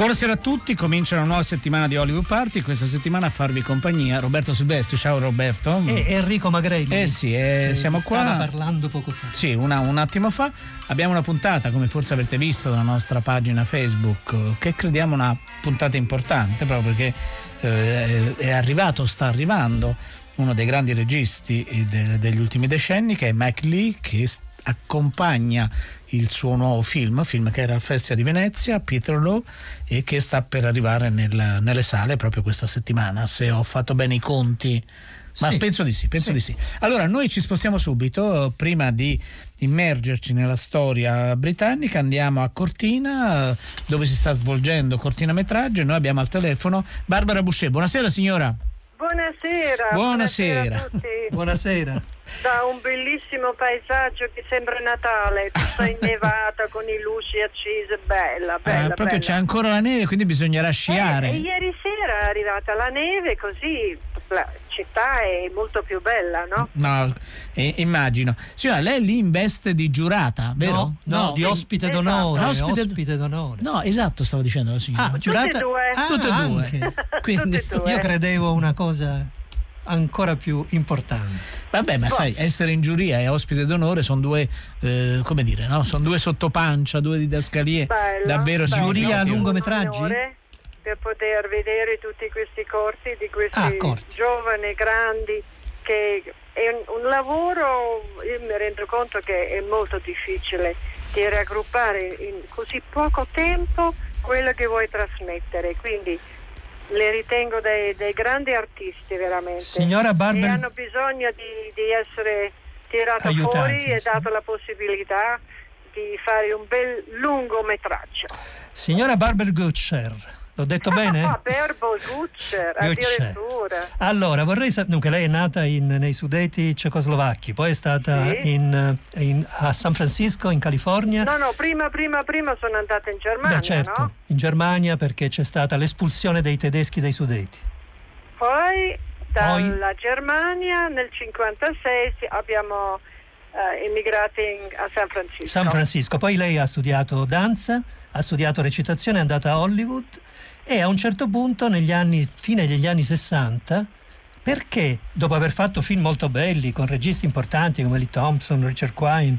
Buonasera a tutti, comincia una nuova settimana di Hollywood Party. Questa settimana a farvi compagnia Roberto Silvestri. Ciao Roberto. E Enrico Magrelli. Eh sì, eh, siamo qua. Stava parlando poco fa. Sì, una, un attimo fa. Abbiamo una puntata, come forse avete visto dalla nostra pagina Facebook, che crediamo una puntata importante proprio perché eh, è arrivato, sta arrivando uno dei grandi registi de, degli ultimi decenni che è Mike Lee che accompagna il suo nuovo film, film che era al Festival di Venezia, Peter Law, e che sta per arrivare nel, nelle sale proprio questa settimana, se ho fatto bene i conti. Ma Sì. penso di sì, penso Sì. di sì. Allora, noi ci spostiamo subito, prima di immergerci nella storia britannica, andiamo a Cortina, dove si sta svolgendo cortinametraggio, e noi abbiamo al telefono Barbara Boucher. Buonasera signora. Buonasera. Buonasera. a tutti. Buonasera. Da un bellissimo paesaggio che sembra Natale, tutta innevata con i luci accese, bella, Eh, bella. proprio bella. c'è ancora la neve, quindi bisognerà Eh, sciare. e ieri sera è arrivata la neve, così città è molto più bella, no? No, eh, immagino. Signora, lei è lì in veste di giurata, vero? No, no, di ospite Esatto. d'onore. Ospite- Ospite, d'onore. No, esatto, stavo dicendo la signora. Ah, giurata? Tutte e due. Ah, Tutte e due. anche. Quindi, Tutte e due. Io credevo una cosa ancora più importante. vabbè, ma sai, essere in giuria e ospite d'onore sono due, eh, come dire, no? Sono due sottopancia, due didascalie Bella, davvero bella. Giuria significative. lungometraggi? Un onore Per poter vedere tutti questi corti di questi Ah, giovani, grandi, che è un, un lavoro, io mi rendo conto che è molto difficile di raggruppare in così poco tempo quello che vuoi trasmettere, quindi le ritengo dei, dei grandi artisti veramente. Signora Barber, hanno bisogno di, di essere Aiutati, fuori e sì. dato la possibilità di fare un bel lungometraggio. signora Barber Gutscher, l'ho detto bene? Ah, Berbo Gutscher. addirittura. Allora, vorrei sapere, dunque lei è nata in- nei sudeti cecoslovacchi, poi è stata Sì. in, in- a San Francisco, in California. No, no, prima, prima, prima sono andata in Germania, Beh, certo, no? in Germania perché c'è stata l'espulsione dei tedeschi dai sudeti. Poi dalla Germania nel 56 sì, abbiamo eh, immigrati in- a San Francisco. San Francisco. Poi lei ha studiato danza, ha studiato recitazione, è andata a Hollywood e a un certo punto, negli anni, fine degli anni 60, perché dopo aver fatto film molto belli con registi importanti come Lee Thompson, Richard Quine,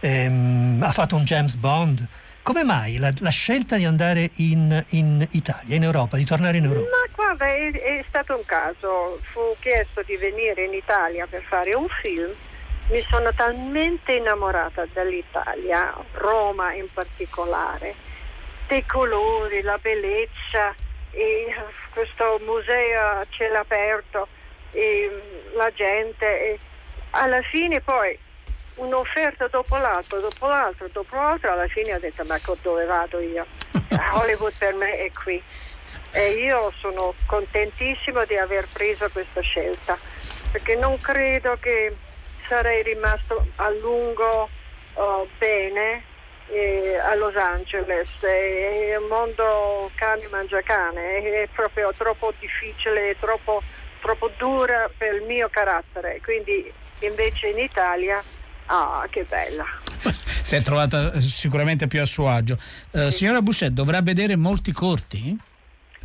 ehm, ha fatto un James Bond, come mai la, la scelta di andare in, in Italia, in Europa, di tornare in Europa? Ma guarda, è, è stato un caso. Fu chiesto di venire in Italia per fare un film. Mi sono talmente innamorata dell'Italia, Roma in particolare, dei colori, la bellezza, e questo museo a cielo aperto, e la gente. e alla fine poi un'offerta dopo l'altro, dopo l'altro, dopo l'altro, alla fine ho detto ma dove vado io? Hollywood per me è qui. E io sono contentissimo di aver preso questa scelta, perché non credo che sarei rimasto a lungo oh, bene eh, a Los Angeles. È un mondo cane mangia cane, è proprio troppo difficile, troppo, troppo dura per il mio carattere. Quindi invece in Italia, ah, che bella. Si è trovata eh, sicuramente più a suo agio. Eh, Signora Boucher, dovrà vedere molti corti?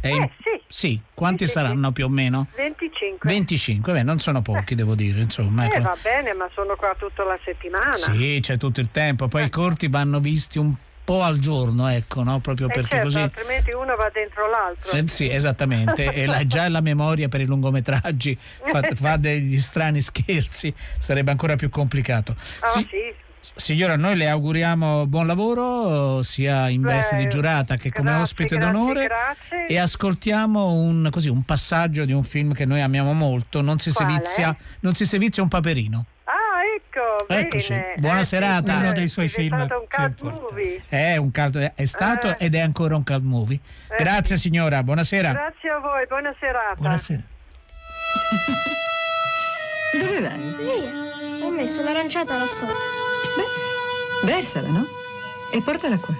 È in- Eh, sì. Sì, quanti Sì, sì, saranno più o meno? 25. 25, beh, non sono pochi, devo dire, insomma. Eh, ecco. va bene, ma sono qua tutta la settimana. Sì, c'è tutto il tempo. Poi i corti vanno visti un po' al giorno, ecco, no? Proprio Eh, perché certo, così. altrimenti uno va dentro l'altro. Eh, sì, esattamente. e la- già la memoria per i lungometraggi fa, fa degli strani scherzi, sarebbe ancora più complicato. Ah, Sì, sì. Signora, noi le auguriamo buon lavoro sia in veste di giurata che come grazie, ospite grazie, d'onore grazie. e ascoltiamo un, così, un passaggio di un film che noi amiamo molto, Non si, sevizia, non si sevizia un paperino. Ah, ecco, Eccoci, bene. buona Eh, serata. Uno eh, dei suoi è film stato un cult movie. È, un caldo, è stato Eh. ed è ancora un cult movie. Eh, Grazie signora, buonasera. Grazie a voi, buona serata. Buonasera. Dove vai? Via, ho messo l'aranciata là sotto. Beh, versala, no? E portala qua.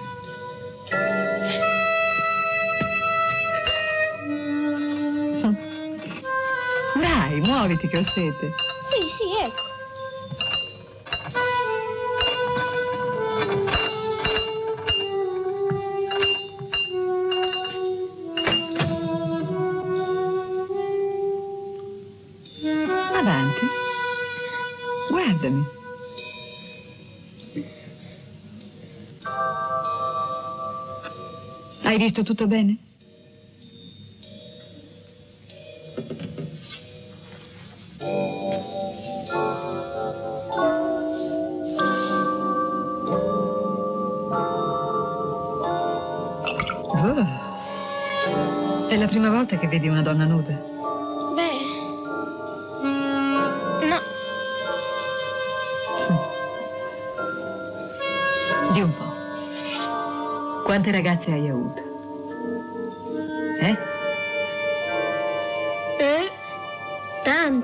Dai, muoviti che ho sete. Sì, sì, ecco. Avanti. Guardami. Hai visto tutto bene? Oh. È la prima volta che vedi una donna nuda. Beh. mm, no, Di un po'. Quante ragazze hai avuto?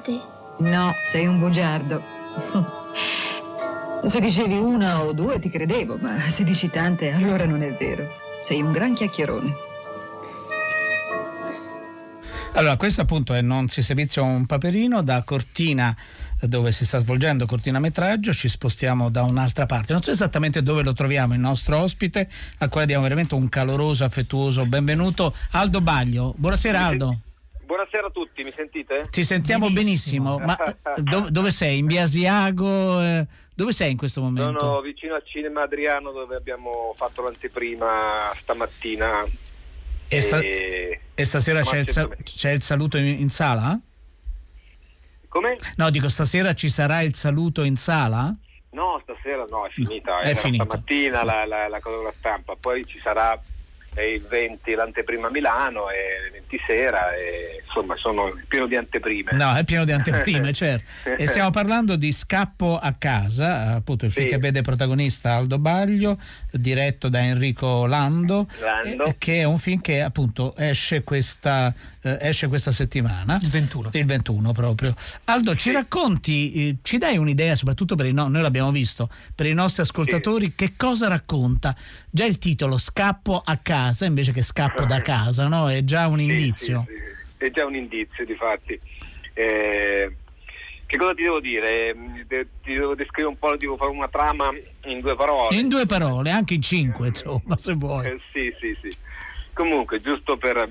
Tante. No, sei un bugiardo. Se dicevi una o due ti credevo, ma se dici tante allora non è vero. Sei un gran chiacchierone. Allora, questo appunto è Non si servizio un paperino da Cortina dove si sta svolgendo cortinametraggio, ci spostiamo da un'altra parte. Non so esattamente dove lo troviamo il nostro ospite, al quale diamo veramente un caloroso, affettuoso benvenuto, Aldo Baglio. Buonasera Aldo. Buonasera a tutti, mi sentite? Ti sentiamo benissimo, Benissimo. ma eh, dove, dove sei? In via Asiago? Eh, Dove sei in questo momento? Sono vicino al cinema Adriano dove abbiamo fatto l'anteprima stamattina. E, sta- e- e stasera c'è il, sal- c'è il saluto in, in sala? Come? No, dico stasera ci sarà il saluto in sala? No, stasera no, è finita. è Era finito. Stamattina la, la, la cosa della stampa, poi ci sarà eh, il 20 l'anteprima a Milano e il 20 sera e insomma sono pieno di anteprime. No, è pieno di anteprime, certo. E stiamo parlando di Scappo a casa, appunto il film Sì. che vede protagonista Aldo Baglio, diretto da Enrico Lando, Lando. eh, che è un film che appunto esce questa, eh, esce questa settimana. Il 21. Il 21 proprio. Aldo, ci Sì. racconti, eh, ci dai un'idea, soprattutto per i no- noi l'abbiamo visto, per i nostri ascoltatori, che cosa racconta? Già il titolo Scappo a casa invece che Scappo da casa, no? È già un Sì, indizio. sì, sì. È già un indizio, difatti. Eh, che cosa ti devo dire? Mm, Ti devo descrivere un po', devo fare una trama in due parole. In due parole, anche in cinque, insomma, se vuoi. Eh, sì, sì, sì. Comunque, giusto per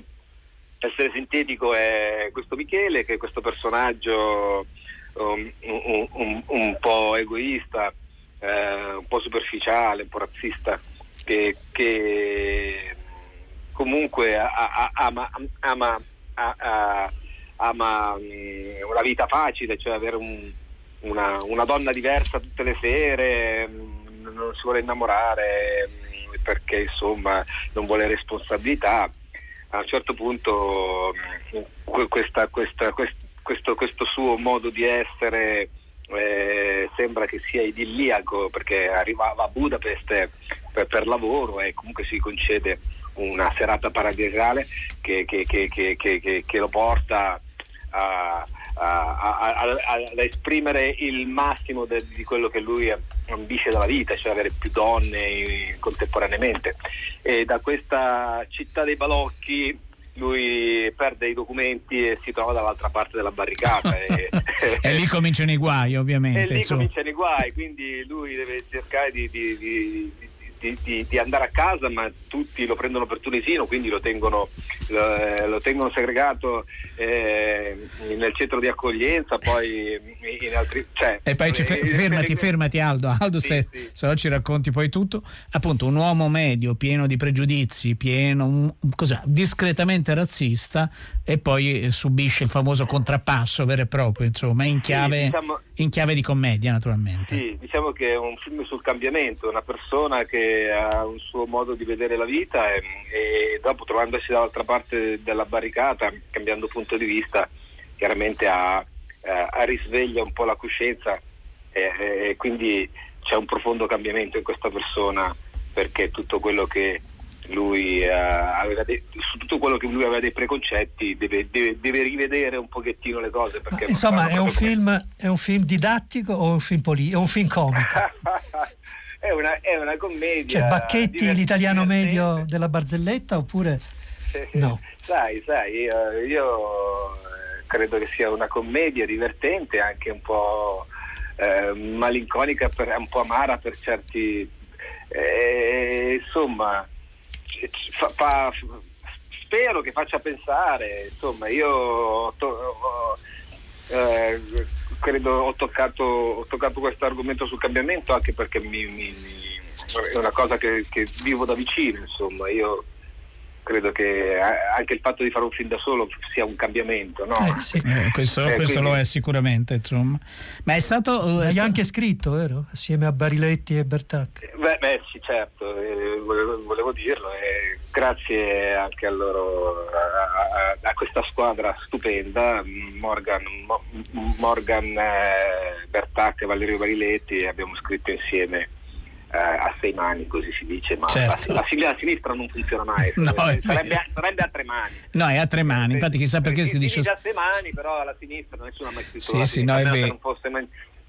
essere sintetico, è questo Michele, che è questo personaggio um, un, un- un po' egoista, eh, un po' superficiale, un po' razzista, che, che comunque ama, ama, a- a- ama, mm, una vita facile, cioè avere un- una, una donna diversa tutte le sere, mm, non si vuole innamorare mm, perché insomma non vuole responsabilità. A un certo punto mm, que- questa- questa- quest- questo, questo suo modo di essere eh, sembra che sia idilliaco perché arrivava a Budapest per, per lavoro e comunque si concede una serata che- che- che- che- che lo porta a, a- a- a- esprimere il massimo de- di quello che lui ambisce dalla vita, cioè avere più donne eh, contemporaneamente. E da questa città dei balocchi lui perde i documenti e si trova dall'altra parte della barricata. e, E lì cominciano i guai, e ovviamente. lì insomma. cominciano i guai, quindi lui deve cercare di, di- di- di- di- di andare a casa, ma tutti lo prendono per tunisino, quindi lo tengono, lo, eh, lo tengono segregato eh, nel centro di accoglienza, poi in altri... Cioè, E poi ci fe- eh, fermati, fermati Aldo, Aldo Sì, stai- sì. se no ci racconti poi tutto. Appunto un uomo medio, pieno di pregiudizi, pieno, un- cos'è, discretamente razzista e poi eh, subisce il famoso contrappasso vero e proprio, insomma, in chiave, diciamo- in chiave di commedia naturalmente. Sì, diciamo che è un film sul cambiamento, una persona che ha un suo modo di vedere la vita e, e dopo trovandosi dall'altra parte della barricata, cambiando punto di vista, chiaramente ha, eh, ha risveglia un po' la coscienza e, e quindi c'è un profondo cambiamento in questa persona perché tutto quello che lui eh, aveva de- su tutto quello che lui aveva dei preconcetti deve, deve- deve rivedere un pochettino le cose Ma, perché insomma, è un, film, è un film didattico o un film, poli- è un film comico? è, una, è una commedia. Cioè, Bacchetti, l'italiano medio della barzelletta oppure no? Sai, sai, io, io, eh, credo che sia una commedia divertente, anche un po' eh, malinconica, per, un po' amara per certi... Eh, insomma, fa, fa, spero che faccia pensare, insomma, io to, ho, eh, credo ho toccato, ho toccato questo argomento sul cambiamento anche perché mi, mi, mi, è una cosa che, che vivo da vicino, insomma, io credo che anche il fatto di fare un film da solo sia un cambiamento. No? Eh, sì. eh, questo, eh, questo quindi... lo è sicuramente, insomma. Ma è stato... Uh, Hai anche scritto, vero? Assieme a Bariletti e Bertacchi. Beh, beh sì, certo, eh, volevo, volevo, dirlo. grazie anche a loro, a, a, a, questa squadra stupenda, Morgan, Morgan eh, Bertacchi e Valerio Bariletti, abbiamo scritto insieme eh, a sei mani, così si dice, ma certo. la, la, la, sinistra non funziona mai, no, sarebbe, sarebbe, a tre mani. No, è a tre mani, infatti chissà perché, perché si dice... a sei mani, però alla sinistra nessuno ha mai scritto sì, sì, no, è vero.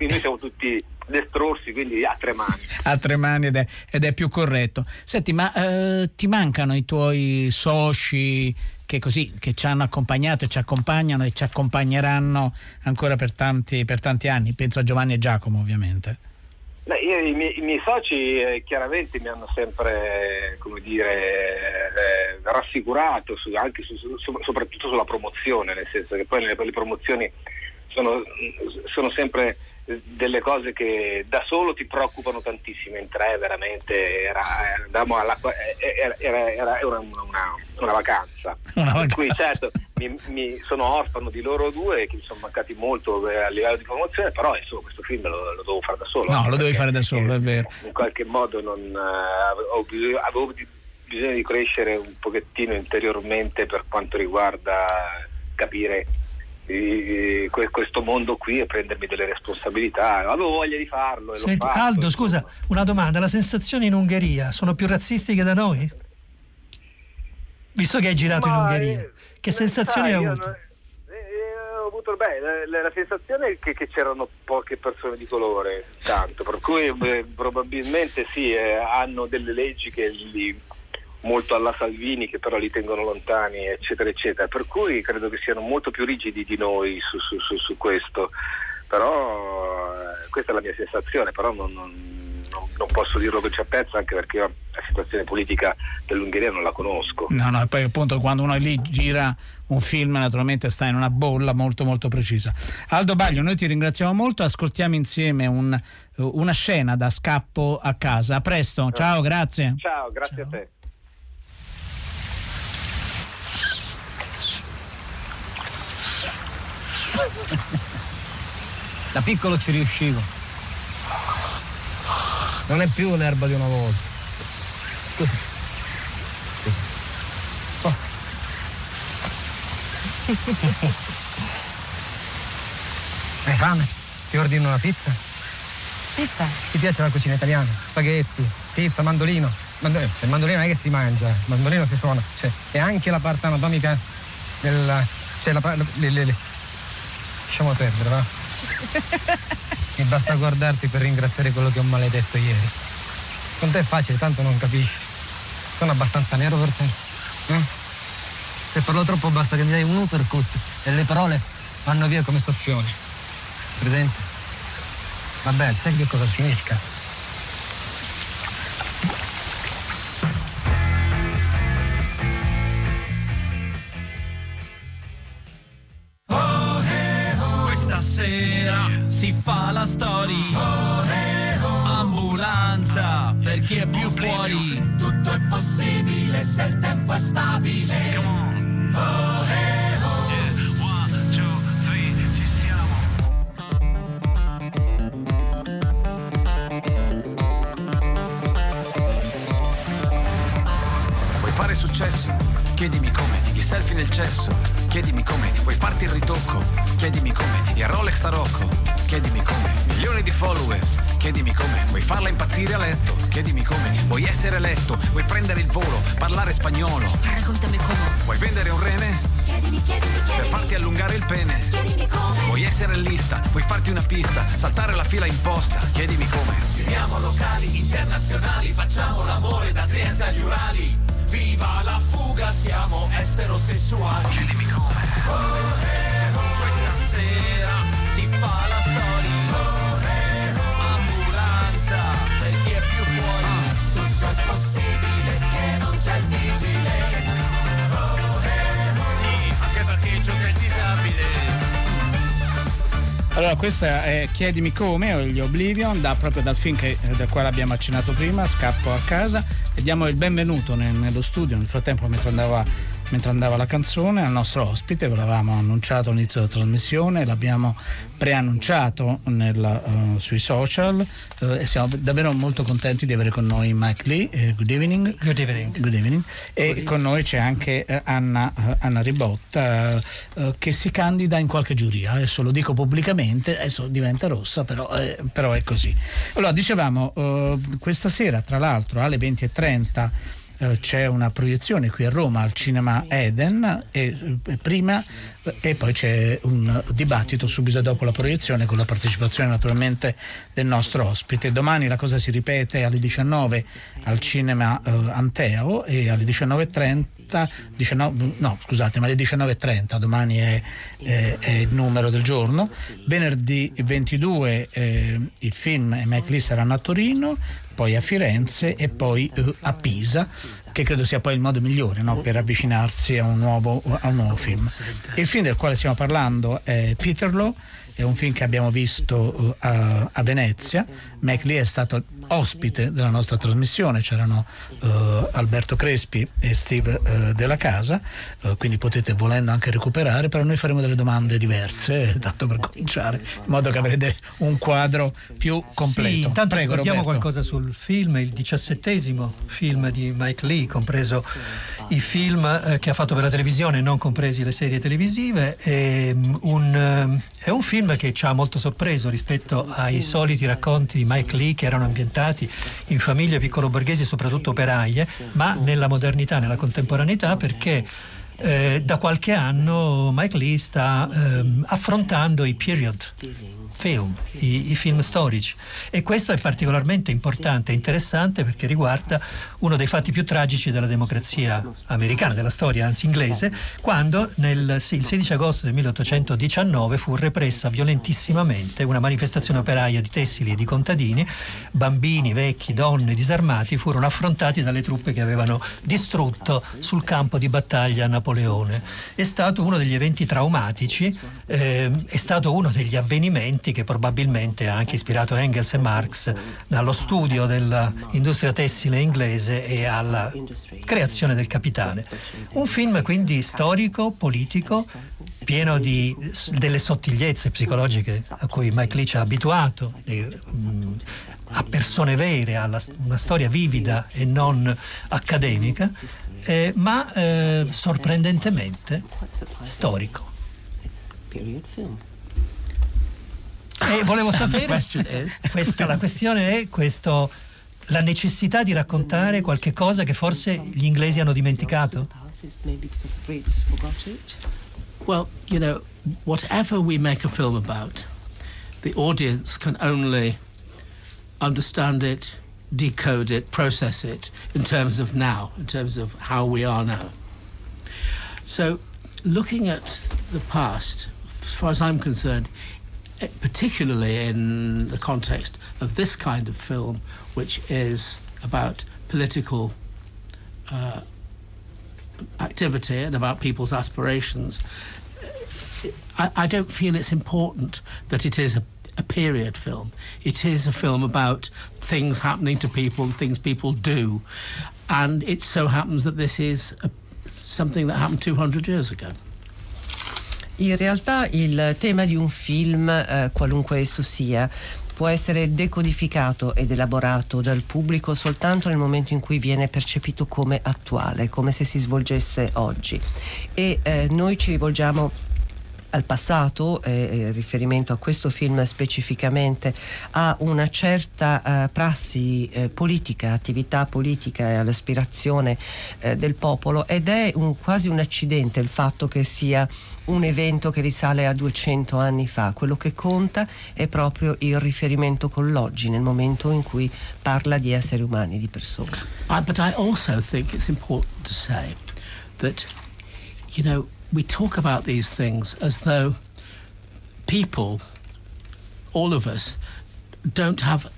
Quindi noi siamo tutti destrorsi, quindi a tre mani. A tre mani ed è, ed è più corretto. Senti, ma eh, ti mancano i tuoi soci che così che ci hanno accompagnato e ci accompagnano e ci accompagneranno ancora per tanti, per tanti anni? Penso a Giovanni e Giacomo, ovviamente. Beh, io, i, miei, i, miei, soci eh, chiaramente mi hanno sempre dire, eh, rassicurato su, su, su, soprattutto sulla promozione, nel senso che poi le, le promozioni sono, sono sempre delle cose che da solo ti preoccupano tantissimo in tre veramente era, alla, era, era, era una, una, una, vacanza. Una per cui certo mi, mi, sono orfano di loro due che mi sono mancati molto eh, a livello di promozione però insomma questo film lo, lo devo fare da solo. No lo devi fare da solo è vero. in qualche modo non, uh, avevo bisogno di crescere un pochettino interiormente per quanto riguarda capire questo mondo qui e prendermi delle responsabilità. Avevo voglia di farlo. Senti, Aldo, scusa, una domanda: la sensazione in Ungheria sono più razzisti che da noi? Visto che hai girato Ma in Ungheria, eh, che sensazioni hai avuto? Non, eh, ho avuto beh, la, la, sensazione è che, che, c'erano poche persone di colore, tanto, per cui beh, probabilmente sì, eh, hanno delle leggi che li molto alla Salvini che però li tengono lontani eccetera eccetera. Per cui credo che siano molto più rigidi di noi su, su, su, su questo. Però eh, questa è la mia sensazione però non, non, non, non, posso dirlo con certezza anche perché io la situazione politica dell'Ungheria non la conosco. No no e poi appunto quando uno lì gira un film naturalmente sta in una bolla molto molto precisa. Aldo Baglio noi ti ringraziamo molto ascoltiamo insieme un, una scena da scappo a casa. A presto ciao. grazie. Ciao grazie ciao. a te Da piccolo ci riuscivo. Non è più l'erba di una volta. Scusa. Scusa. Posso? Hai fame? Ti ordino una pizza? Pizza? Ti piace la cucina italiana? Spaghetti, pizza, mandolino. Mandolino, cioè, il mandolino non è che si mangia, il mandolino si suona. Cioè, e anche la parte anatomica del. Cioè, la, le, le, le, lasciamo perdere, va? Mi basta guardarti per ringraziare quello che ho maledetto ieri. Con te è facile, tanto non capisci. Sono abbastanza nero per te. Eh? Se parlo troppo basta che mi dai un uppercut e le parole vanno via come soffioni. Presente? Vabbè, sai che cosa significa? Fila imposta? Chiedimi come. Giriamo locali, internazionali, facciamo l'amore da Trieste agli Urali. Viva la fuga, siamo eterosessuali. Chiedimi come. Oh, eh, Allora, questa è Chiedimi come, o gli Oblivion, da, proprio dal film che, eh, del quale abbiamo accennato prima, Scappo a casa, e diamo il benvenuto nel- nello studio, nel frattempo mentre andava, mentre andava la canzone, al nostro ospite, ve l'avevamo annunciato all'inizio della trasmissione, l'abbiamo preannunciato nella, eh, sui social eh, e siamo davvero molto contenti di avere con noi Mike Lee, eh, good evening. Good evening. Good evening. E con noi c'è anche Anna, Anna Ribotta che si candida in qualche giuria, adesso lo dico pubblicamente, adesso diventa rossa, però, però è così. Allora, dicevamo, questa sera tra l'altro alle 20.30 eh, c'è una proiezione qui a Roma al cinema Eden e, eh, prima eh, e poi c'è un dibattito subito dopo la proiezione con la partecipazione naturalmente del nostro ospite. Domani la cosa si ripete alle 19 al cinema eh, Anteo e alle 19.30 19, no scusate ma alle 19.30 domani è, è- è il numero del giorno. Venerdì 22 eh, il film e Mike Lee saranno a Torino poi a Firenze e poi eh, a Pisa che credo sia poi il modo migliore no, per avvicinarsi a un, nuovo, a un nuovo film il film del quale stiamo parlando è Peterloo è un film che abbiamo visto eh, a, a Venezia. Mike Lee è stato ospite della nostra trasmissione, c'erano eh, Alberto Crespi e Steve eh, della Casa, eh, quindi potete volendo anche recuperare, però noi faremo delle domande diverse, tanto per cominciare, in modo che avrete un quadro più completo. Sì, intanto Prego, ricordiamo Roberto. qualcosa sul film, il diciassettesimo film di Mike Lee, compreso i film eh, che ha fatto per la televisione, non compresi le serie televisive. È un, eh, è un film che ci ha molto sorpreso rispetto ai soliti racconti di Mike Lee che erano ambientati in famiglie piccolo-borghesi e soprattutto operaie, ma nella modernità, nella contemporaneità, perché eh, da qualche anno Mike Lee sta ehm, affrontando i period film, i, i film storici e questo è particolarmente importante e interessante perché riguarda uno dei fatti più tragici della democrazia americana, della storia anzi inglese, quando nel, il 16 agosto del 1819 fu repressa violentissimamente una manifestazione operaia di tessili e di contadini, bambini, vecchi, donne disarmati furono affrontati dalle truppe che avevano distrutto sul campo di battaglia Napoleone. È stato uno degli eventi traumatici, ehm, è stato uno degli avvenimenti che probabilmente ha anche ispirato Engels e Marx allo studio dell'industria tessile inglese e alla creazione del capitale. Un film quindi storico, politico, pieno di, delle sottigliezze psicologiche a cui Mike Lee ci ha abituato, e, mm, a persone vere, a una storia vivida e non accademica, eh, ma eh, sorprendentemente storico. E volevo sapere, questa, la questione è questo, la necessità di raccontare qualche cosa che forse gli inglesi hanno dimenticato? Well, you know, whatever we make a film about, the audience can only understand it, decode it, process it in terms of now, in terms of how we are now. So, looking at the past, as far as I'm concerned, eh, particularly in the context of this kind of film, which is about political uh, activity and about people's aspirations, I, I don't feel it's important that it is a, a period film. It is a film about things happening to people, things people do, and it so happens that this is a, something that happened 200 years ago. In realtà il tema di un film, eh, qualunque esso sia, può essere decodificato ed elaborato dal pubblico soltanto nel momento in cui viene percepito come attuale, come se si svolgesse oggi. E eh, noi ci rivolgiamo al passato, eh, eh, riferimento a questo film specificamente, a una certa eh, prassi eh, politica, attività politica e all'aspirazione eh, del popolo ed è un- quasi un accidente il fatto che sia un evento che risale a 200 anni fa. Quello che conta è proprio il riferimento con l'oggi, nel momento in cui parla di esseri umani, di persone. I, but I also think it's important to say that, you know, we talk about these things as though people, all of us, don't have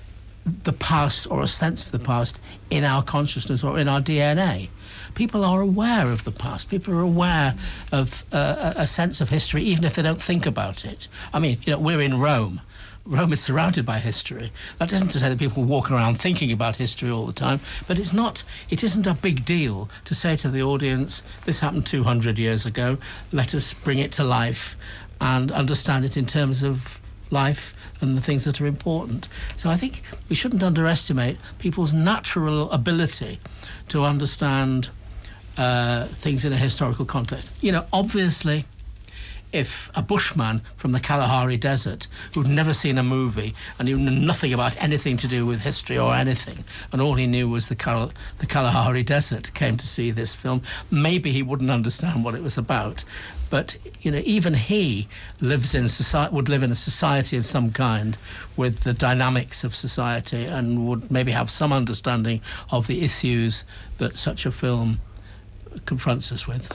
the past or a sense of the past in our consciousness or in our DNA. People are aware of the past. People are aware of uh, a sense of history, even if they don't think about it. I mean, you know, we're in Rome. Rome is surrounded by history. That isn't to say that people walk around thinking about history all the time, but it's not. It isn't a big deal to say to the audience, "This happened 200 years ago. Let us bring it to life and understand it in terms of life and the things that are important." So I think we shouldn't underestimate people's natural ability to understand uh, things in a historical context. You know, obviously if a bushman from the Kalahari Desert who'd never seen a movie and knew nothing about anything to do with history or anything, and all he knew was the, Kal- the Kalahari Desert, came to see this film, maybe he wouldn't understand what it was about. But you know, even he lives in society, would live in a society of some kind with the dynamics of society, and would maybe have some understanding of the issues that such a film confronts us with.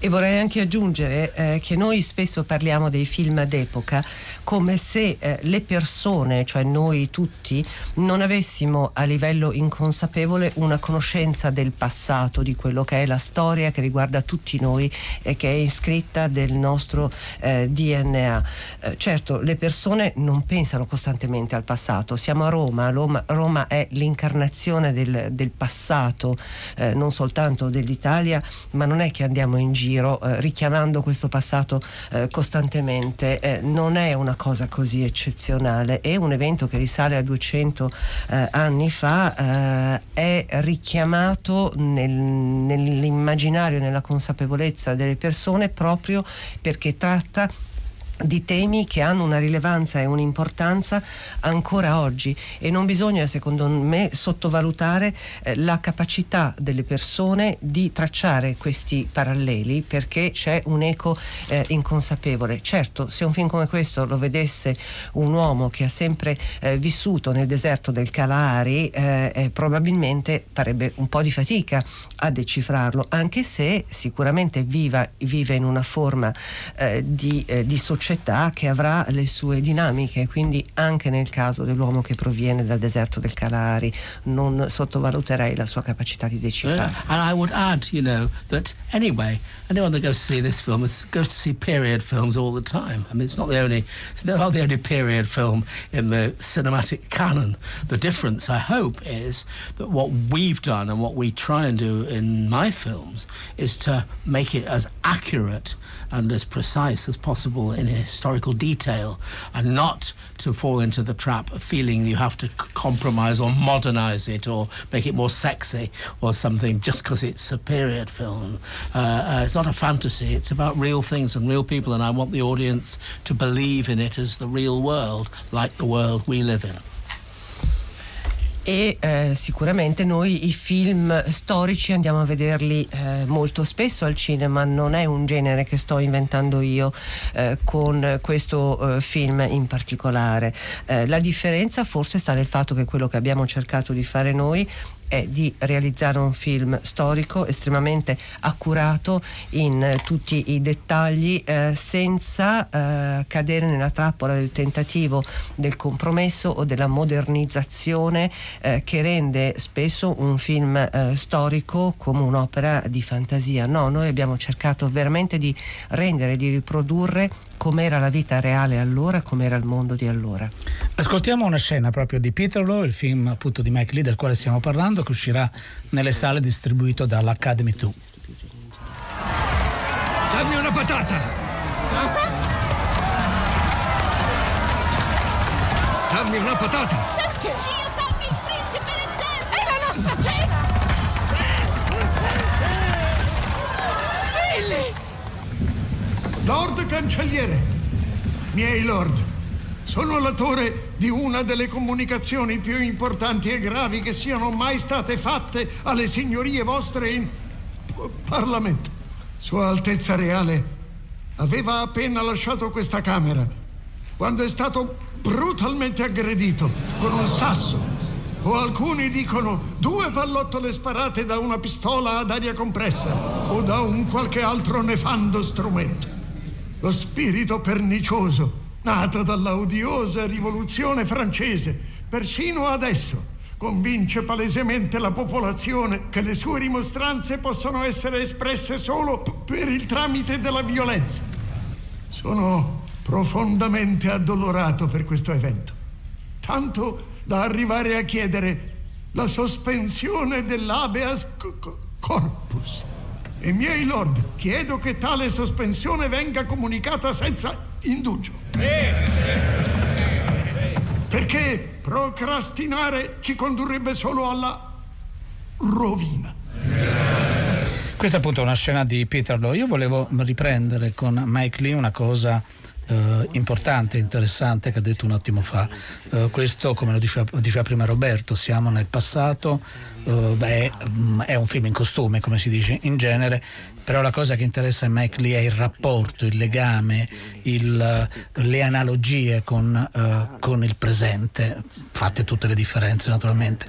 E vorrei anche aggiungere eh, che noi spesso parliamo dei film d'epoca come se eh, le persone, cioè noi tutti, non avessimo a livello inconsapevole una conoscenza del passato, di quello che è la storia che riguarda tutti noi e che è iscritta del nostro eh, DNA. Eh, certo, le persone non pensano costantemente al passato. Siamo a Roma, Roma, Roma è l'incarnazione del, del passato, eh, non soltanto dell'Italia, ma non è che andiamo in giro giro eh, richiamando questo passato eh, costantemente. Eh, non è una cosa così eccezionale, è un evento che risale a 200 eh, anni fa, eh, è richiamato nel, nell'immaginario, nella consapevolezza delle persone proprio perché tratta di temi che hanno una rilevanza e un'importanza ancora oggi e non bisogna secondo me sottovalutare eh, la capacità delle persone di tracciare questi paralleli perché c'è un eco eh, inconsapevole. Certo, se un film come questo lo vedesse un uomo che ha sempre eh, vissuto nel deserto del Kalahari eh, eh, probabilmente farebbe un po' di fatica a decifrarlo, anche se sicuramente viva, vive in una forma eh, di, di società società che avrà le sue dinamiche, quindi anche nel caso dell'uomo che proviene dal deserto del Kalahari non sottovaluterei la sua capacità di decifrare. Yeah. And I would add, you know, that anyway, anyone that goes to see this film goes to see period films all the time. I mean, it's not the only, it's not the only period film in the cinematic canon. The difference, I hope, is that what we've done and what we try and do in my films is to make it as accurate and as precise as possible in historical detail and not to fall into the trap of feeling you have to compromise or modernize it or make it more sexy or something just because it's a period film. Uh, uh, it's not a fantasy, it's about real things and real people, and I want the audience to believe in it as the real world, like the world we live in. E eh, sicuramente noi i film storici andiamo a vederli eh, molto spesso al cinema, non è un genere che sto inventando io eh, con questo eh, film in particolare. Eh, la differenza forse sta nel fatto che quello che abbiamo cercato di fare noi è di realizzare un film storico estremamente accurato in eh, tutti i dettagli eh, senza eh, cadere nella trappola del tentativo del compromesso o della modernizzazione eh, che rende spesso un film eh, storico come un'opera di fantasia. No, noi abbiamo cercato veramente di rendere, di riprodurre com'era la vita reale allora, com'era il mondo di allora. Ascoltiamo una scena proprio di Peterloo, il film appunto di Mike Lee del quale stiamo parlando, che uscirà nelle sale distribuito dall'Academy 2. Dammi una patata! Cosa? Dammi una patata! Perché? Io sappi il principe reggente! È la nostra cena! Lord Cancelliere, miei lord, sono l'autore di una delle comunicazioni più importanti e gravi che siano mai state fatte alle signorie vostre in Parlamento. Sua Altezza Reale aveva appena lasciato questa Camera quando è stato brutalmente aggredito con un sasso o alcuni dicono due pallottole sparate da una pistola ad aria compressa o da un qualche altro nefando strumento. Lo spirito pernicioso, nato dalla odiosa rivoluzione francese, persino adesso, convince palesemente la popolazione che le sue rimostranze possono essere espresse solo per il tramite della violenza. Sono profondamente addolorato per questo evento, tanto da arrivare a chiedere la sospensione dell'habeas corpus. E miei lord, chiedo che tale sospensione venga comunicata senza indugio. Perché procrastinare ci condurrebbe solo alla rovina. Questa è appunto una scena di Peterlo. Io volevo riprendere con Mike Lee una cosa eh, importante, interessante che ha detto un attimo fa. Eh, questo, come lo diceva, diceva, prima Roberto, siamo nel passato, eh, beh, mm, è un film in costume, come si dice in genere, però la cosa che interessa a Mike Lee è il rapporto, il legame, il, le analogie con, uh, con, il presente, fatte tutte le differenze naturalmente.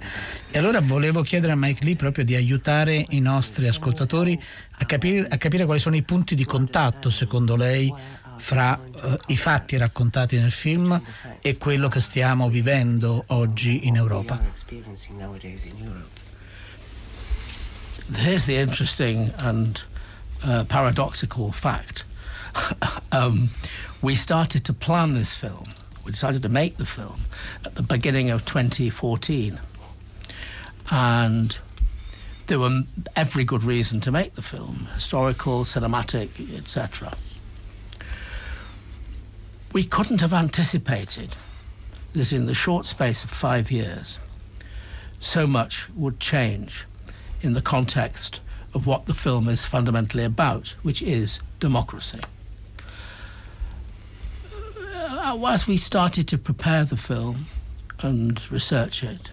E allora volevo chiedere a Mike Lee proprio di aiutare i nostri ascoltatori a capire, a capire quali sono i punti di contatto, secondo lei, fra uh, i fatti raccontati nel film e quello che stiamo vivendo oggi in Europa. Here's the interesting and uh, paradoxical fact. um, we started to plan this film. We decided to make the film at the beginning of 2014. And there were every good reason to make the film historical, cinematic, etc we couldn't have anticipated that in the short space of five years, so much would change in the context of what the film is fundamentally about, which is democracy. Uh, as we started to prepare the film and research it,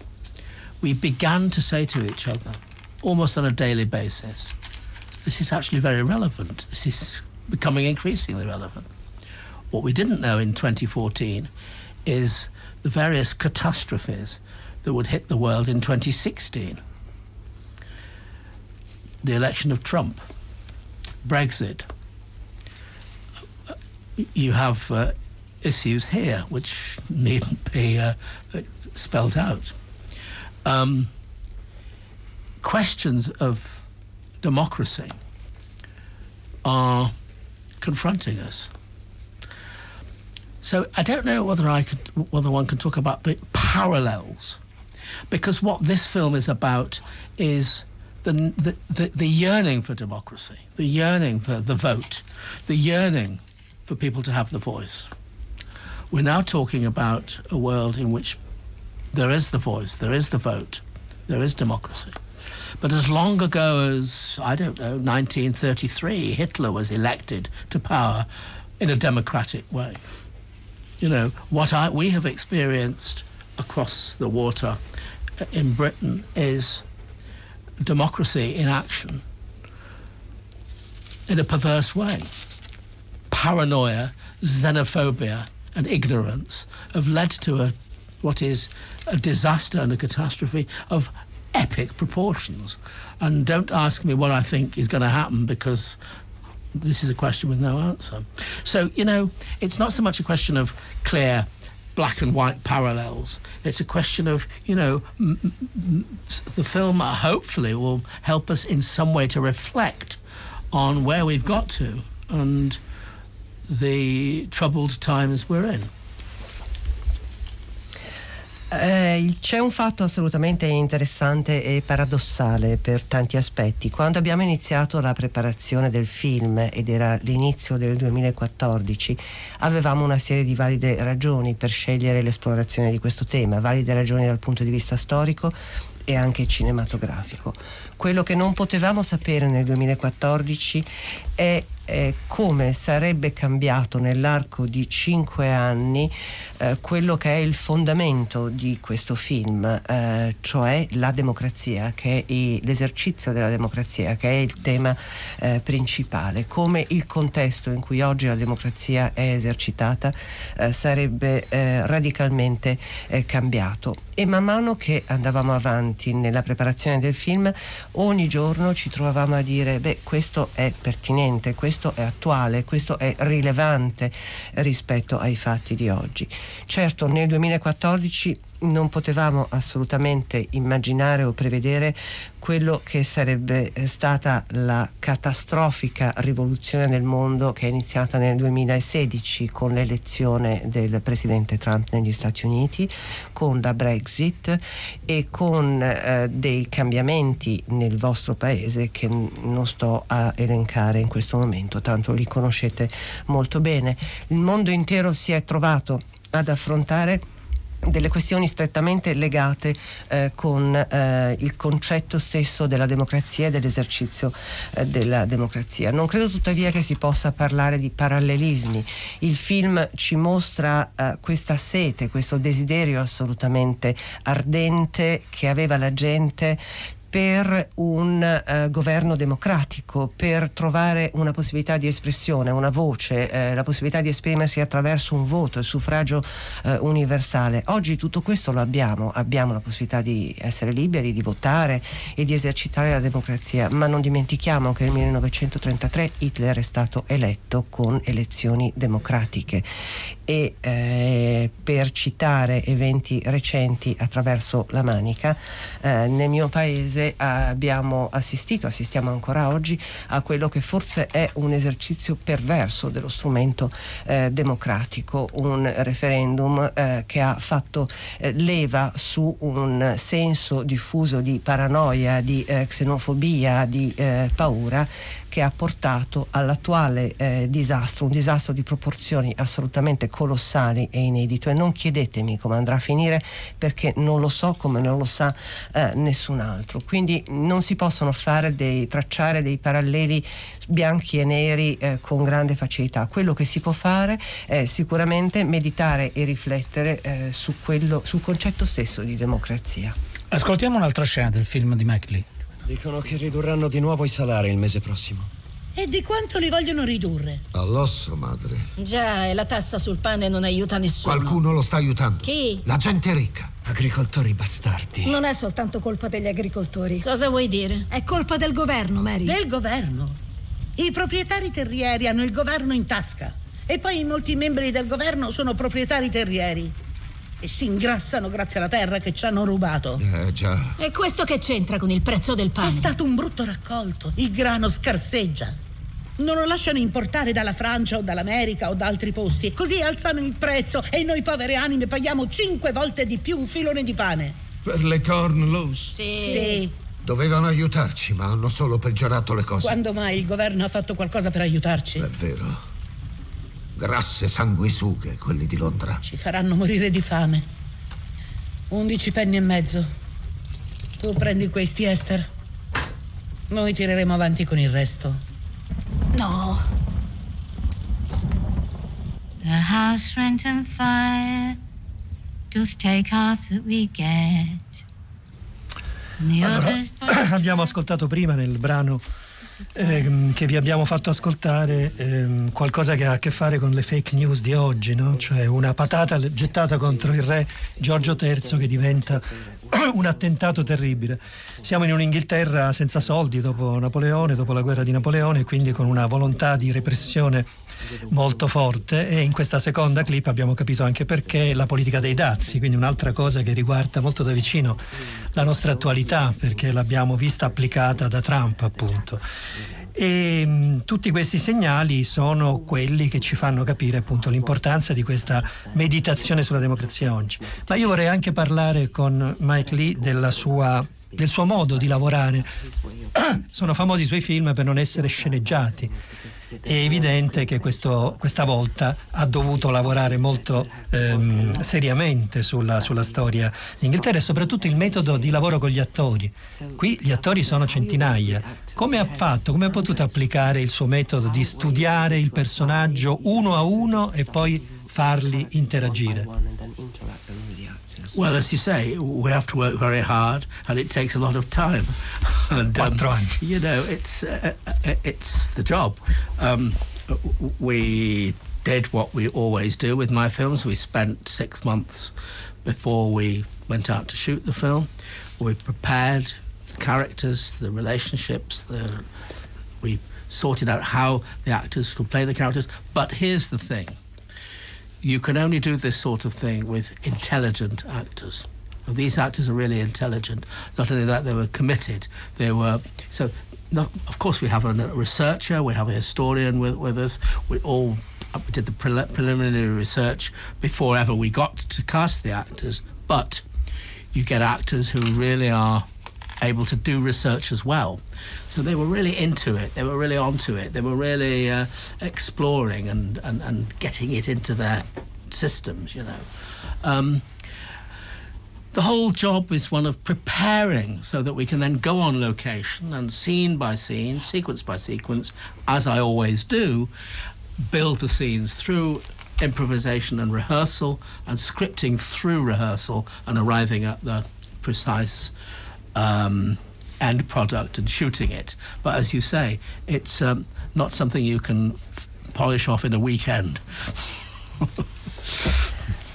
we began to say to each other, almost on a daily basis, this is actually very relevant. This is becoming increasingly relevant. What we didn't know in 2014 is the various catastrophes that would hit the world in 2016. The election of Trump, Brexit. You have uh, issues here which needn't be uh, spelled out. Um, questions of democracy are confronting us. So I don't know whether I could, whether one can talk about the parallels, because what this film is about is the, the, the, the yearning for democracy, the yearning for the vote, the yearning for people to have the voice. We're now talking about a world in which there is the voice, there is the vote, there is democracy. But as long ago as, I don't know, 1933, Hitler was elected to power in a democratic way you know, what I, we have experienced across the water uh, in Britain is democracy in action in a perverse way. Paranoia, xenophobia, and ignorance have led to a, what is a disaster and a catastrophe of epic proportions. And don't ask me what I think is going to happen because this is a question with no answer. So, you know, it's not so much a question of clear black and white parallels. It's a question of, you know, m- m- the film uh, hopefully will help us in some way to reflect on where we've got to and the troubled times we're in. Eh, c'è un fatto assolutamente interessante e paradossale per tanti aspetti. Quando abbiamo iniziato la preparazione del film ed era l'inizio del 2014, avevamo una serie di valide ragioni per scegliere l'esplorazione di questo tema, valide ragioni dal punto di vista storico e anche cinematografico. Quello che non potevamo sapere nel 2014 è eh, come sarebbe cambiato nell'arco di cinque anni eh, quello che è il fondamento di questo film, eh, cioè la democrazia, che è l'esercizio della democrazia, che è il tema eh, principale, come il contesto in cui oggi la democrazia è esercitata eh, sarebbe eh, radicalmente cambiato. E man mano che andavamo avanti nella preparazione del film, ogni giorno ci trovavamo a dire, beh, questo è pertinente, questo è attuale, questo è rilevante rispetto ai fatti di oggi. Certo, nel 2014 non potevamo assolutamente immaginare o prevedere quello che sarebbe eh, stata la catastrofica rivoluzione nel mondo che è iniziata nel 2016 con l'elezione del presidente Trump negli Stati Uniti, con la Brexit e con eh, dei cambiamenti nel vostro paese che non sto a elencare in questo momento, tanto li conoscete molto bene. Il mondo intero si è trovato ad affrontare delle questioni strettamente legate eh, con eh, il concetto stesso della democrazia e dell'esercizio eh, della democrazia. Non credo tuttavia che si possa parlare di parallelismi. Il film ci mostra eh, questa sete, questo desiderio assolutamente ardente che aveva la gente per un eh, governo democratico, per trovare una possibilità di espressione, una voce, eh, la possibilità di esprimersi attraverso un voto, il suffragio eh, universale. Oggi tutto questo lo abbiamo, abbiamo la possibilità di essere liberi, di votare e di esercitare la democrazia, ma non dimentichiamo che nel 1933 Hitler è stato eletto con elezioni democratiche. E eh, per citare eventi recenti attraverso la manica, eh, nel mio paese abbiamo assistito, assistiamo ancora oggi a quello che forse è un esercizio perverso dello strumento eh, democratico, un referendum eh, che ha fatto eh, leva su un senso diffuso di paranoia, di eh, xenofobia, di paura che ha portato all'attuale eh, disastro, un disastro di proporzioni assolutamente colossali e inedito e non chiedetemi come andrà a finire perché non lo so come non lo sa eh, nessun altro. Quindi non si possono fare dei, tracciare dei paralleli bianchi e neri eh, con grande facilità. Quello che si può fare è sicuramente meditare e riflettere eh, su quello, sul concetto stesso di democrazia. Ascoltiamo un'altra scena del film di Lee. Dicono che ridurranno di nuovo i salari il mese prossimo. E di quanto li vogliono ridurre? All'osso, madre. Già, e la tassa sul pane non aiuta nessuno. Qualcuno lo sta aiutando. Chi? La gente ricca. Agricoltori bastardi. Non è soltanto colpa degli agricoltori. Cosa vuoi dire? È colpa del governo, Mary. Del governo? I proprietari terrieri hanno il governo in tasca. E poi molti membri del governo sono proprietari terrieri e si ingrassano grazie alla terra che ci hanno rubato. Eh già. E questo che c'entra con il prezzo del pane? C'è stato un brutto raccolto, il grano scarseggia. Non lo lasciano importare dalla Francia o dall'America o da altri posti. Così alzano il prezzo e noi povere anime paghiamo cinque volte di più un filone di pane. Per le corn loose? Sì. Sì. Dovevano aiutarci, ma hanno solo peggiorato le cose. Quando mai il governo ha fatto qualcosa per aiutarci? È vero. Grasse sanguisughe, quelli di Londra. Ci faranno morire di fame. Undici penny e mezzo. Tu prendi questi, Esther. Noi tireremo avanti con il resto. No. The house rent and fire doth take half that we get. Allora, abbiamo ascoltato prima nel brano ehm, che vi abbiamo fatto ascoltare ehm, qualcosa che ha a che fare con le fake news di oggi, no? cioè una patata gettata contro il re Giorgio III che diventa un attentato terribile. Siamo in un'Inghilterra senza soldi dopo Napoleone, dopo la guerra di Napoleone, quindi con una volontà di repressione molto forte e in questa seconda clip abbiamo capito anche perché la politica dei dazi, quindi un'altra cosa che riguarda molto da vicino la nostra attualità perché l'abbiamo vista applicata da Trump appunto. E mh, tutti questi segnali sono quelli che ci fanno capire appunto l'importanza di questa meditazione sulla democrazia oggi. Ma io vorrei anche parlare con Mike Lee sua, del suo modo di lavorare. Sono famosi i suoi film per non essere sceneggiati. È evidente che questo, questa volta ha dovuto lavorare molto ehm, seriamente sulla, sulla storia d'Inghilterra e soprattutto il metodo di lavoro con gli attori. Qui gli attori sono centinaia. Come ha fatto, come ha potuto applicare il suo metodo di studiare il personaggio uno a uno e poi farli interagire? Well, as you say, we have to work very hard, and it takes a lot of time. and, anni. You know, it's uh, uh, it's the job. Um, we did what we always do with my films. We spent six months before we went out to shoot the film. We prepared the characters, the relationships, the we sorted out how the actors could play the characters. But here's the thing: you can only do this sort of thing with intelligent actors. And these actors are really intelligent. Not only that, they were committed. They were so. Not, of course, we have a researcher, we have a historian with, with us. We all uh, we did the prel- preliminary research before ever we got to cast the actors. But you get actors who really are able to do research as well. So they were really into it. They were really onto it. They were really uh, exploring and, and, and getting it into their systems, you know. Um, the whole job is one of preparing so that we can then go on location and scene by scene, sequence by sequence, as I always do, build the scenes through improvisation and rehearsal and scripting through rehearsal and arriving at the precise um, end product and shooting it. But as you say, it's um, not something you can f- polish off in a weekend.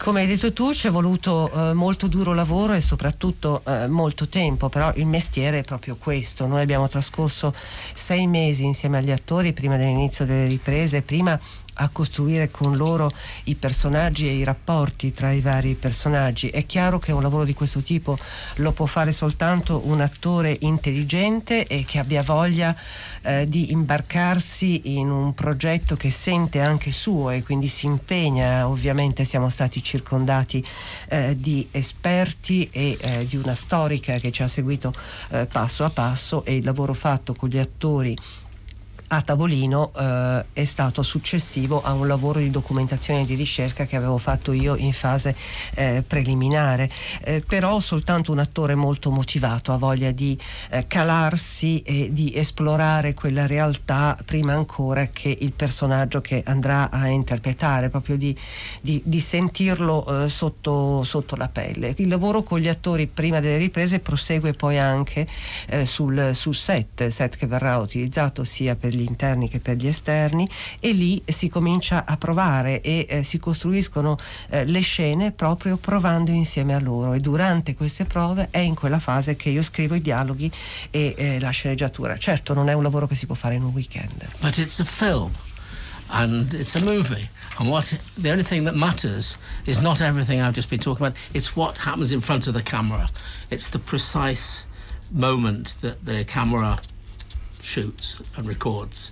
Come hai detto tu, ci è voluto eh, molto duro lavoro e soprattutto eh, molto tempo, però il mestiere è proprio questo. Noi abbiamo trascorso sei mesi insieme agli attori prima dell'inizio delle riprese, prima a costruire con loro i personaggi e i rapporti tra i vari personaggi. È chiaro che un lavoro di questo tipo lo può fare soltanto un attore intelligente e che abbia voglia eh, di imbarcarsi in un progetto che sente anche suo e quindi si impegna. Ovviamente siamo stati circondati eh, di esperti e eh, di una storica che ci ha seguito eh, passo a passo e il lavoro fatto con gli attori a tavolino eh, è stato successivo a un lavoro di documentazione e di ricerca che avevo fatto io in fase eh, preliminare. Eh, però soltanto un attore molto motivato ha voglia di eh, calarsi e di esplorare quella realtà prima ancora che il personaggio che andrà a interpretare, proprio di, di, di sentirlo eh, sotto, sotto, la pelle. Il lavoro con gli attori prima delle riprese prosegue poi anche eh, sul, sul set, set che verrà utilizzato sia per gli gli interni che per gli esterni e lì si comincia a provare e eh, si costruiscono eh, le scene proprio provando insieme a loro e durante queste prove è in quella fase che io scrivo i dialoghi e eh, la sceneggiatura. Certo non è un lavoro che si può fare in un weekend. But it's a film and it's a movie. And what the only thing that matters is not everything I've just been talking about. It's what happens in front of the camera. It's the precise moment that the camera shoots and records.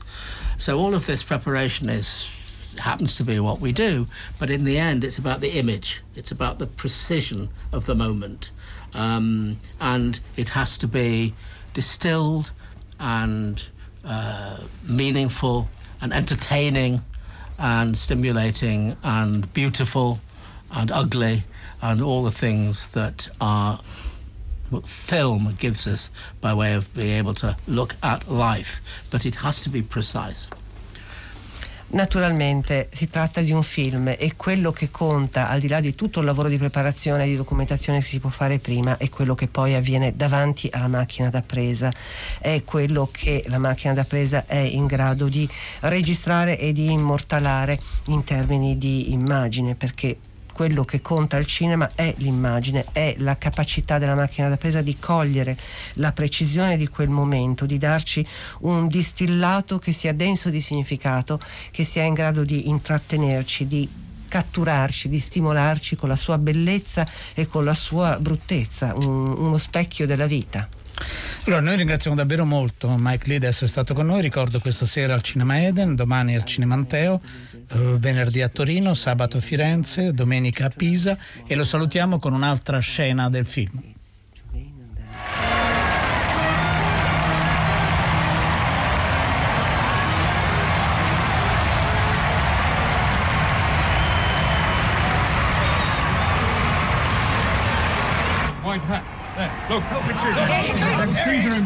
So all of this preparation is happens to be what we do, but in the end, it's about the image. It's about the precision of the moment, um, and it has to be distilled and uh, meaningful and entertaining and stimulating and beautiful and ugly and all the things that are film gives us by way of being able to look at life, but it has to be precise. Naturalmente si tratta di un film e quello che conta, al di là di tutto il lavoro di preparazione e di documentazione che si può fare prima, è quello che poi avviene davanti alla macchina da presa, è quello che la macchina da presa è in grado di registrare e di immortalare in termini di immagine, perché quello che conta al cinema è l'immagine, è la capacità della macchina da presa di cogliere la precisione di quel momento, di darci un distillato che sia denso di significato, che sia in grado di intrattenerci, di catturarci, di stimolarci con la sua bellezza e con la sua bruttezza, un, uno specchio della vita. Allora, noi ringraziamo davvero molto Mike Lee di essere stato con noi. Ricordo questa sera al Cinema Eden, domani al Cinema Anteo, eh, venerdì a Torino, sabato a Firenze, domenica a Pisa e lo salutiamo con un'altra scena del film.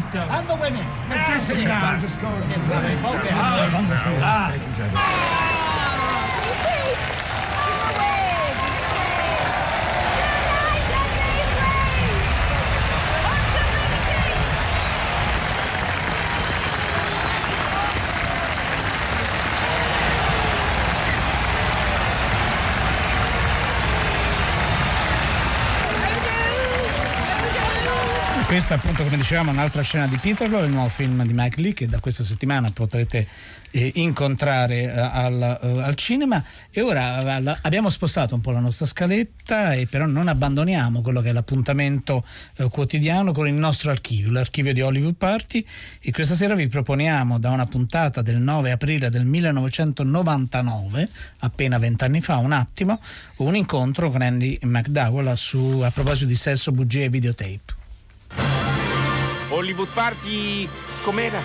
himself. And the women. And get him. Of course. Questa appunto come dicevamo è un'altra scena di Peterloo, il nuovo film di Mike Lee che da questa settimana potrete eh, incontrare eh, al, eh, al, cinema e ora alla, abbiamo spostato un po' la nostra scaletta e però non abbandoniamo quello che è l'appuntamento eh, quotidiano con il nostro archivio, l'archivio di Hollywood Party e questa sera vi proponiamo da una puntata del 9 aprile del 1999, appena vent'anni fa, un attimo, un incontro con Andy McDowell su, a proposito di sesso, bugie e videotape. Hollywood Party com'era?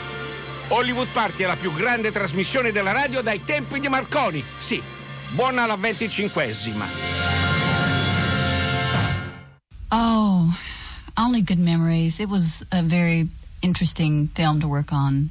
Hollywood Party è la più grande trasmissione della radio dai tempi di Marconi. Sì, buona la venticinquesima. Oh, only good memories. It was a very interesting film to work on.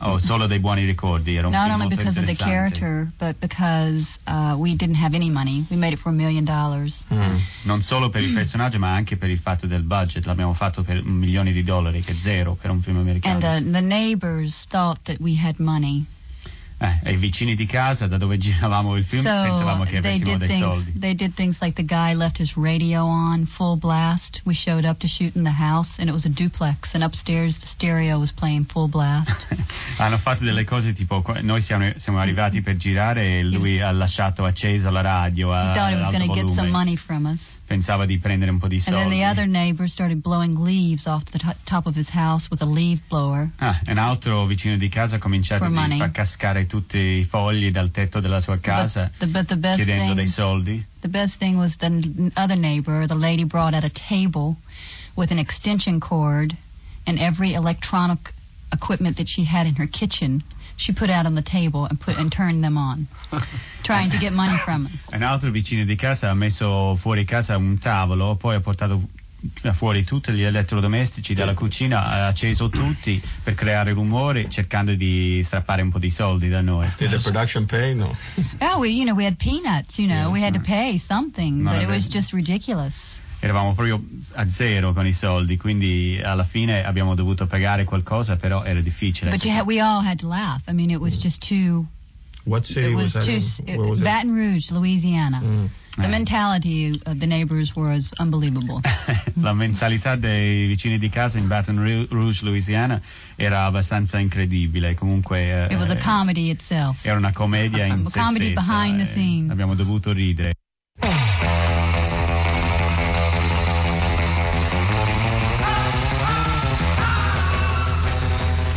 Oh, solo dei buoni ricordi. Era un Not only because of the character, but because uh, we didn't have any money. We made it for a million dollars. Mm. Non solo per il personaggio, ma anche per il fatto del budget. L'abbiamo fatto per milioni di dollari, che è zero per un film americano. And uh, the neighbors thought that we had money. Eh, i vicini di casa, da dove giravamo il film, so pensavamo che avessimo dei things. soldi. They did things like the guy left his radio on full blast. We showed up to shoot in the house, and it was a duplex. And upstairs, the stereo was playing full blast. Hanno fatto delle cose tipo, noi siamo, siamo arrivati per girare e lui ha lasciato accesa la radio a. Pensava di prendere un po' di And then soldi. the other neighbor started blowing leaves off the to- top of his house with a leaf blower. Ah, un altro vicino di casa ha cominciato a far cascare tutti i fogli dal tetto della sua casa The, but the chiedendo thing, dei soldi. the best thing was the other neighbor. The lady brought out a table with an extension cord and every electronic equipment that she had in her kitchen. She put out on the table and put and turned them on, trying to get money from us. Un altro vicino di casa ha messo fuori casa un tavolo, poi ha portato fuori tutti gli elettrodomestici dalla cucina, ha acceso tutti per creare rumore cercando di strappare un po' di soldi da noi. Did the production pay? No. Oh, we you know we had peanuts. You know we had to pay something, No, but it was just ridiculous. Eravamo proprio a zero con i soldi, quindi alla fine abbiamo dovuto pagare qualcosa, però era difficile. But you had, we all had to laugh. I mean, it was just too. What city it was, was that too. in? Where was it? Baton Rouge, Louisiana. Mm. The Eh. mentality of the neighbors was unbelievable. La mentalità dei vicini di casa in Baton Rouge, Louisiana era abbastanza incredibile, comunque eh, It was a comedy itself. era una commedia in A se comedy stessa, behind the eh, scenes. Abbiamo dovuto ridere.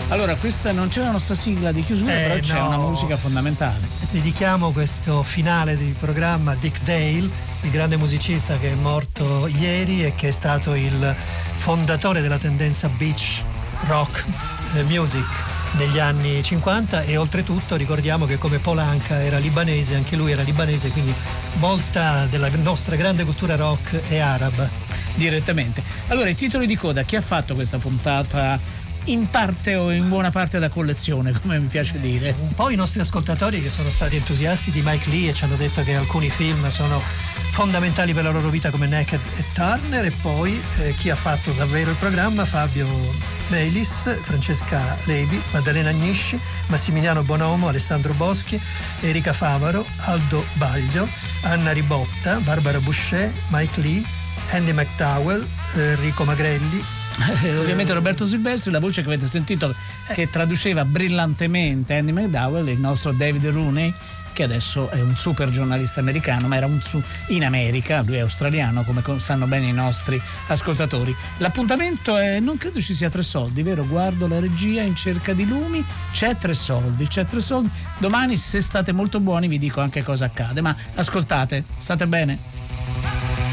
Allora, questa non c'è la nostra sigla di chiusura, Eh, però c'è no. una musica fondamentale. Dedichiamo questo finale del programma a Dick Dale, il grande musicista che è morto ieri e che è stato il fondatore della tendenza beach rock eh, music negli anni 50 e oltretutto ricordiamo che come Polanca era libanese, anche lui era libanese, quindi molta della nostra grande cultura rock è araba. Direttamente. Allora, i titoli di coda, chi ha fatto questa puntata in parte o in buona parte da collezione, come mi piace dire? Un po' i nostri ascoltatori che sono stati entusiasti di Mike Lee e ci hanno detto che alcuni film sono fondamentali per la loro vita come Naked e Turner e poi eh, chi ha fatto davvero il programma Fabio Melis, Francesca Levi, Maddalena Agnisci, Massimiliano Bonomo, Alessandro Boschi, Erika Favaro, Aldo Baglio, Anna Ribotta, Barbara Boucher, Mike Lee, Andy McDowell, Enrico Magrelli, Eh, Ovviamente Roberto Silvestri, la voce che avete sentito che traduceva brillantemente Andy McDowell, il nostro David Rooney, che adesso è un super giornalista americano, ma era un su- in America, lui è australiano, come sanno bene i nostri ascoltatori. L'appuntamento è, non credo ci sia tre soldi, vero? Guardo la regia in cerca di lumi, c'è tre soldi, c'è tre soldi. Domani, se state molto buoni, vi dico anche cosa accade, ma ascoltate, state bene.